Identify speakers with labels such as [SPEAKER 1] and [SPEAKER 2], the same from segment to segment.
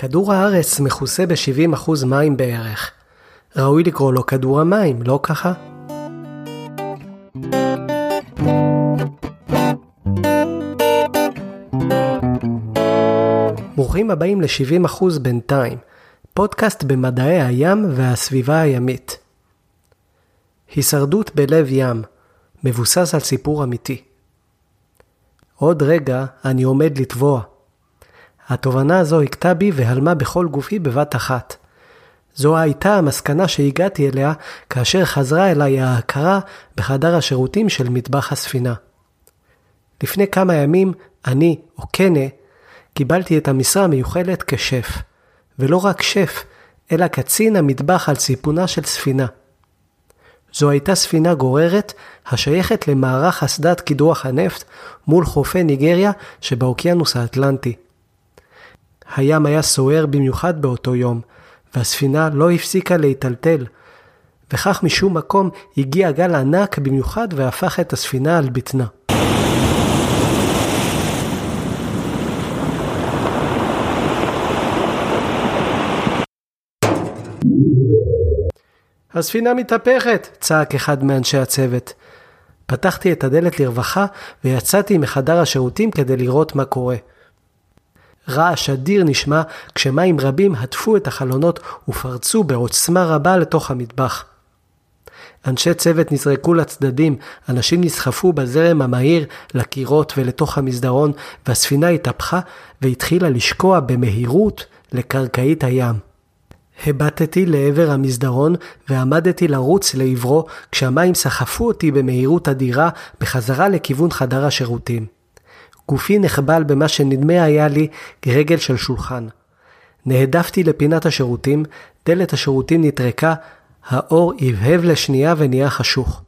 [SPEAKER 1] כדור הארץ מכוסה ב-70% מים בערך. ראוי לקרוא לו כדור המים, לא ככה? ברוכים הבאים ל-70% בינתיים, פודקאסט במדעי הים והסביבה הימית. הישרדות בלב ים, מבוסס על סיפור אמיתי. עוד רגע אני עומד לטבוע. התובנה הזו הכתה בי והלמה בכל גופי בבת אחת. זו הייתה המסקנה שהגעתי אליה כאשר חזרה אליי ההכרה בחדר השירותים של מטבח הספינה. לפני כמה ימים אני, או קנה, קיבלתי את המשרה המיוחדת כשף. ולא רק שף, אלא קצין המטבח על סיפונה של ספינה. זו הייתה ספינה גוררת השייכת למערך אסדת קידוח הנפט מול חופי ניגריה שבאוקיינוס האטלנטי. הים היה סוער במיוחד באותו יום, והספינה לא הפסיקה להיטלטל, וכך משום מקום הגיע גל ענק במיוחד והפך את הספינה על בטנה. הספינה מתהפכת! צעק אחד מאנשי הצוות. פתחתי את הדלת לרווחה ויצאתי מחדר השירותים כדי לראות מה קורה. רעש אדיר נשמע כשמים רבים הדפו את החלונות ופרצו בעוצמה רבה לתוך המטבח. אנשי צוות נזרקו לצדדים, אנשים נסחפו בזרם המהיר לקירות ולתוך המסדרון, והספינה התהפכה והתחילה לשקוע במהירות לקרקעית הים. הבטתי לעבר המסדרון ועמדתי לרוץ לעברו כשהמים סחפו אותי במהירות אדירה בחזרה לכיוון חדר השירותים. גופי נחבל במה שנדמה היה לי כרגל של שולחן. נהדפתי לפינת השירותים, דלת השירותים נטרקה, האור הבהב לשנייה ונהיה חשוך.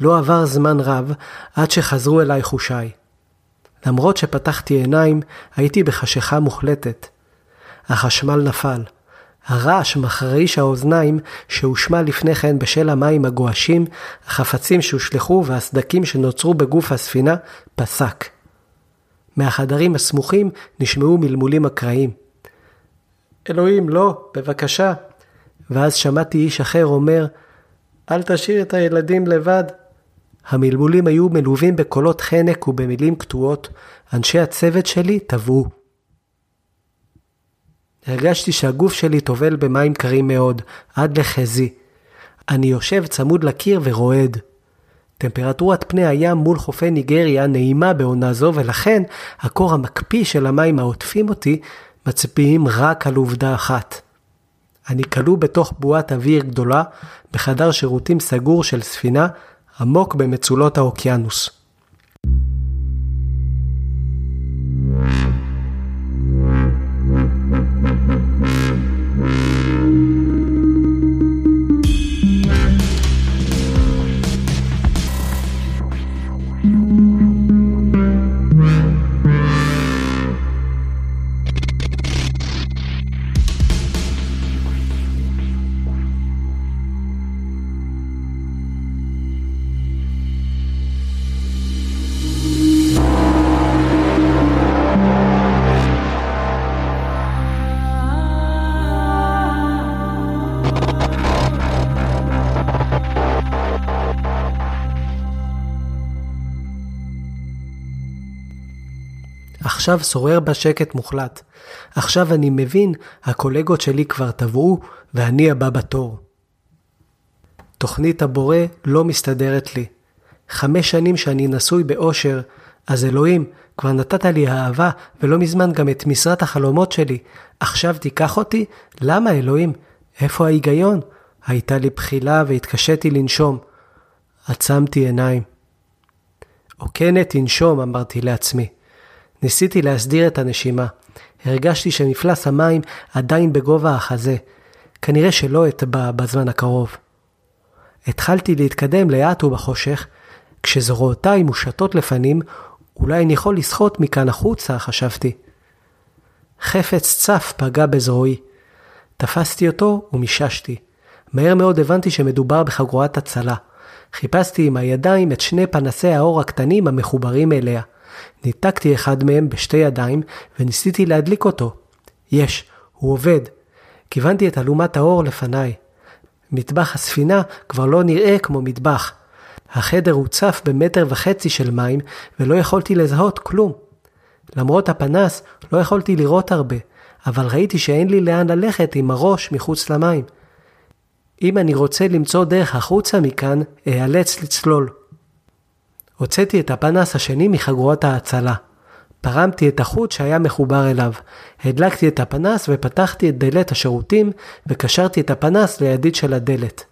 [SPEAKER 1] לא עבר זמן רב עד שחזרו אליי חושיי. למרות שפתחתי עיניים, הייתי בחשיכה מוחלטת. החשמל נפל. הרעש מחריש האוזניים שהושמע לפני כן בשל המים הגועשים, החפצים שהושלכו והסדקים שנוצרו בגוף הספינה, פסק. מהחדרים הסמוכים נשמעו מלמולים אקראיים. אלוהים, לא, בבקשה. ואז שמעתי איש אחר אומר, אל תשאיר את הילדים לבד. המלמולים היו מלווים בקולות חנק ובמילים קטועות, אנשי הצוות שלי טבעו. הרגשתי שהגוף שלי טובל במים קרים מאוד, עד לחזי. אני יושב צמוד לקיר ורועד. טמפרטורת פני הים מול חופי ניגריה נעימה בעונה זו, ולכן הקור המקפיא של המים העוטפים אותי מצביעים רק על עובדה אחת. אני כלוא בתוך בועת אוויר גדולה, בחדר שירותים סגור של ספינה, עמוק במצולות האוקיינוס. עכשיו שורר בה שקט מוחלט. עכשיו אני מבין, הקולגות שלי כבר טבעו, ואני הבא בתור. תוכנית הבורא לא מסתדרת לי. חמש שנים שאני נשוי באושר, אז אלוהים, כבר נתת לי אהבה, ולא מזמן גם את משרת החלומות שלי. עכשיו תיקח אותי? למה אלוהים? איפה ההיגיון? הייתה לי בחילה והתקשיתי לנשום. עצמתי עיניים. עוקנת תנשום, אמרתי לעצמי. ניסיתי להסדיר את הנשימה. הרגשתי שמפלס המים עדיין בגובה החזה. כנראה שלא אטבע בזמן הקרוב. התחלתי להתקדם לאט ובחושך, כשזרועותיי מושטות לפנים, אולי אני יכול לשחות מכאן החוצה, חשבתי. חפץ צף פגע בזרועי. תפסתי אותו ומיששתי. מהר מאוד הבנתי שמדובר בחגורת הצלה. חיפשתי עם הידיים את שני פנסי האור הקטנים המחוברים אליה. ניתקתי אחד מהם בשתי ידיים וניסיתי להדליק אותו. יש, הוא עובד. כיוונתי את אלומת האור לפניי. מטבח הספינה כבר לא נראה כמו מטבח. החדר הוצף במטר וחצי של מים ולא יכולתי לזהות כלום. למרות הפנס לא יכולתי לראות הרבה, אבל ראיתי שאין לי לאן ללכת עם הראש מחוץ למים. אם אני רוצה למצוא דרך החוצה מכאן, אאלץ לצלול. הוצאתי את הפנס השני מחגורת ההצלה. פרמתי את החוט שהיה מחובר אליו. הדלקתי את הפנס ופתחתי את דלת השירותים וקשרתי את הפנס לידית של הדלת.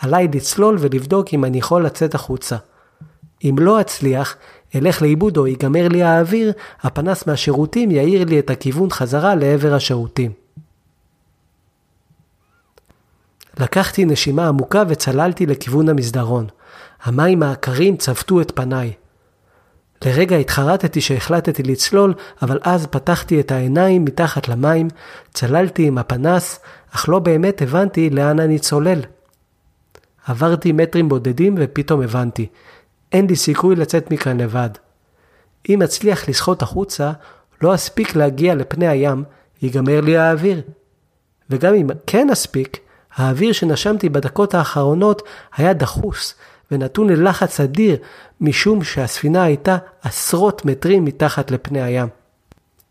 [SPEAKER 1] עליי לצלול ולבדוק אם אני יכול לצאת החוצה. אם לא אצליח, אלך לאיבוד או ייגמר לי האוויר, הפנס מהשירותים יאיר לי את הכיוון חזרה לעבר השירותים. לקחתי נשימה עמוקה וצללתי לכיוון המסדרון. המים העקרים צבטו את פניי. לרגע התחרטתי שהחלטתי לצלול, אבל אז פתחתי את העיניים מתחת למים, צללתי עם הפנס, אך לא באמת הבנתי לאן אני צולל. עברתי מטרים בודדים ופתאום הבנתי, אין לי סיכוי לצאת מכאן לבד. אם אצליח לשחות החוצה, לא אספיק להגיע לפני הים, ייגמר לי האוויר. וגם אם כן אספיק, האוויר שנשמתי בדקות האחרונות היה דחוס ונתון ללחץ אדיר, משום שהספינה הייתה עשרות מטרים מתחת לפני הים.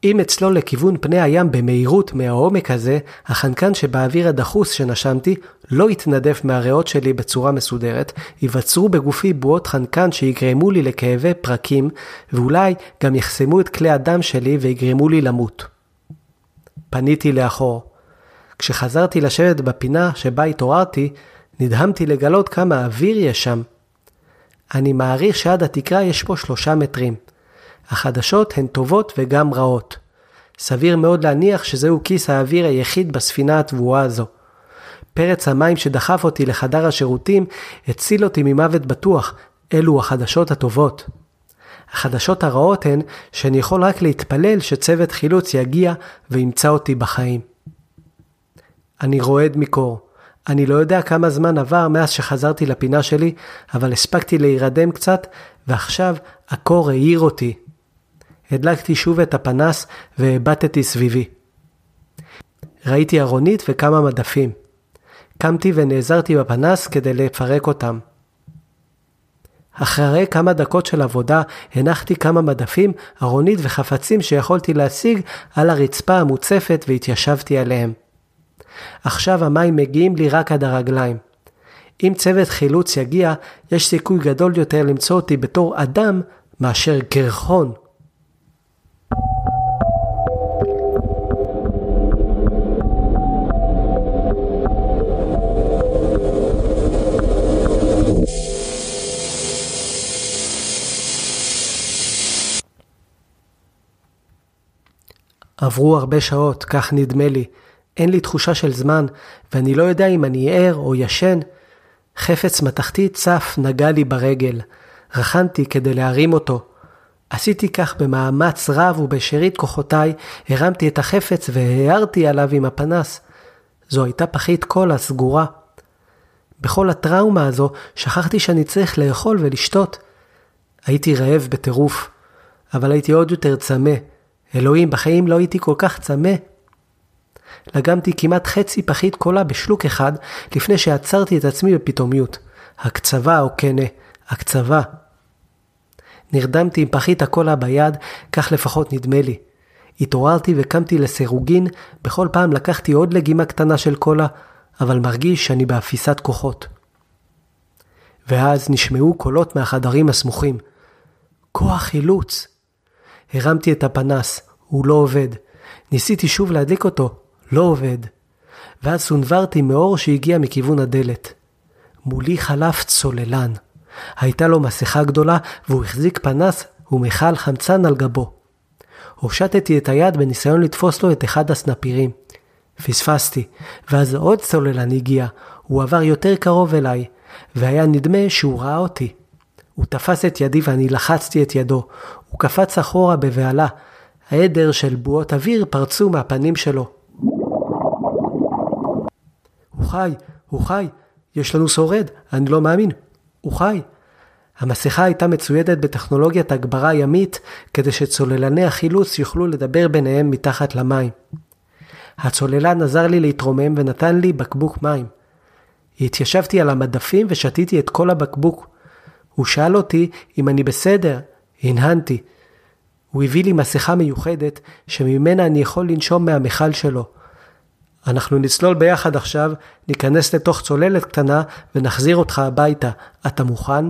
[SPEAKER 1] אם אצלול לכיוון פני הים במהירות מהעומק הזה, החנקן שבאוויר הדחוס שנשמתי לא יתנדף מהריאות שלי בצורה מסודרת, ייווצרו בגופי בועות חנקן שיגרמו לי לכאבי פרקים, ואולי גם יחסמו את כלי הדם שלי ויגרמו לי למות. פניתי לאחור. כשחזרתי לשבת בפינה שבה התעוררתי, נדהמתי לגלות כמה אוויר יש שם. אני מעריך שעד התקרה יש פה שלושה מטרים. החדשות הן טובות וגם רעות. סביר מאוד להניח שזהו כיס האוויר היחיד בספינה התבואה הזו. פרץ המים שדחף אותי לחדר השירותים הציל אותי ממוות בטוח, אלו החדשות הטובות. החדשות הרעות הן שאני יכול רק להתפלל שצוות חילוץ יגיע וימצא אותי בחיים. אני רועד מקור. אני לא יודע כמה זמן עבר מאז שחזרתי לפינה שלי, אבל הספקתי להירדם קצת, ועכשיו הקור העיר אותי. הדלקתי שוב את הפנס והבטתי סביבי. ראיתי ארונית וכמה מדפים. קמתי ונעזרתי בפנס כדי לפרק אותם. אחרי כמה דקות של עבודה הנחתי כמה מדפים, ארונית וחפצים שיכולתי להשיג על הרצפה המוצפת והתיישבתי עליהם. עכשיו המים מגיעים לי רק עד הרגליים. אם צוות חילוץ יגיע, יש סיכוי גדול יותר למצוא אותי בתור אדם מאשר קרחון. עברו הרבה שעות, כך נדמה לי. אין לי תחושה של זמן, ואני לא יודע אם אני ער או ישן. חפץ מתכתי צף נגע לי ברגל. רכנתי כדי להרים אותו. עשיתי כך במאמץ רב ובשארית כוחותיי, הרמתי את החפץ והארתי עליו עם הפנס. זו הייתה פחית קולה סגורה. בכל הטראומה הזו שכחתי שאני צריך לאכול ולשתות. הייתי רעב בטירוף, אבל הייתי עוד יותר צמא. אלוהים, בחיים לא הייתי כל כך צמא. לגמתי כמעט חצי פחית קולה בשלוק אחד, לפני שעצרתי את עצמי בפתאומיות. הקצבה או כנה, הקצבה. נרדמתי עם פחית הקולה ביד, כך לפחות נדמה לי. התעוררתי וקמתי לסירוגין, בכל פעם לקחתי עוד לגימה קטנה של קולה, אבל מרגיש שאני באפיסת כוחות. ואז נשמעו קולות מהחדרים הסמוכים. כוח חילוץ! הרמתי את הפנס, הוא לא עובד. ניסיתי שוב להדליק אותו, לא עובד. ואז סונברתי מאור שהגיע מכיוון הדלת. מולי חלף צוללן. הייתה לו מסכה גדולה והוא החזיק פנס ומכל חמצן על גבו. הושטתי את היד בניסיון לתפוס לו את אחד הסנפירים. פספסתי, ואז עוד צוללן הגיע, הוא עבר יותר קרוב אליי, והיה נדמה שהוא ראה אותי. הוא תפס את ידי ואני לחצתי את ידו. הוא קפץ אחורה בבהלה. העדר של בועות אוויר פרצו מהפנים שלו. הוא חי, הוא חי, יש לנו שורד, אני לא מאמין, הוא חי. המסכה הייתה מצוידת בטכנולוגיית הגברה ימית כדי שצוללני החילוץ יוכלו לדבר ביניהם מתחת למים. הצוללן עזר לי להתרומם ונתן לי בקבוק מים. התיישבתי על המדפים ושתיתי את כל הבקבוק. הוא שאל אותי אם אני בסדר, הנהנתי. הוא הביא לי מסכה מיוחדת שממנה אני יכול לנשום מהמכל שלו. אנחנו נצלול ביחד עכשיו, ניכנס לתוך צוללת קטנה ונחזיר אותך הביתה. אתה מוכן?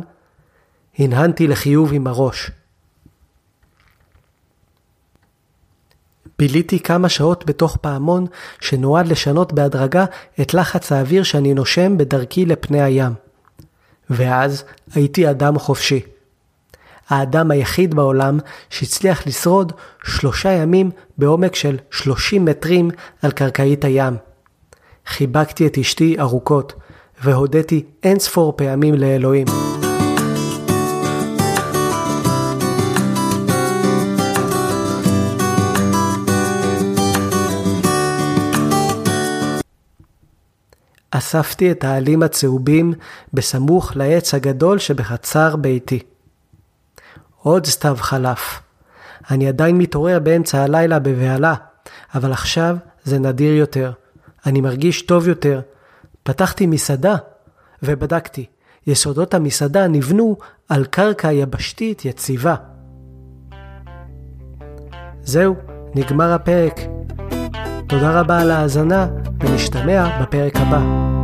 [SPEAKER 1] הנהנתי לחיוב עם הראש. ביליתי כמה שעות בתוך פעמון שנועד לשנות בהדרגה את לחץ האוויר שאני נושם בדרכי לפני הים. ואז הייתי אדם חופשי. האדם היחיד בעולם שהצליח לשרוד שלושה ימים בעומק של 30 מטרים על קרקעית הים. חיבקתי את אשתי ארוכות, והודיתי אין ספור פעמים לאלוהים. אספתי את העלים הצהובים בסמוך לעץ הגדול שבחצר ביתי. עוד סתיו חלף. אני עדיין מתעורר באמצע הלילה בבהלה, אבל עכשיו זה נדיר יותר. אני מרגיש טוב יותר. פתחתי מסעדה ובדקתי. יסודות המסעדה נבנו על קרקע יבשתית יציבה. זהו, נגמר הפרק. תודה רבה על ההאזנה, ונשתמע בפרק הבא.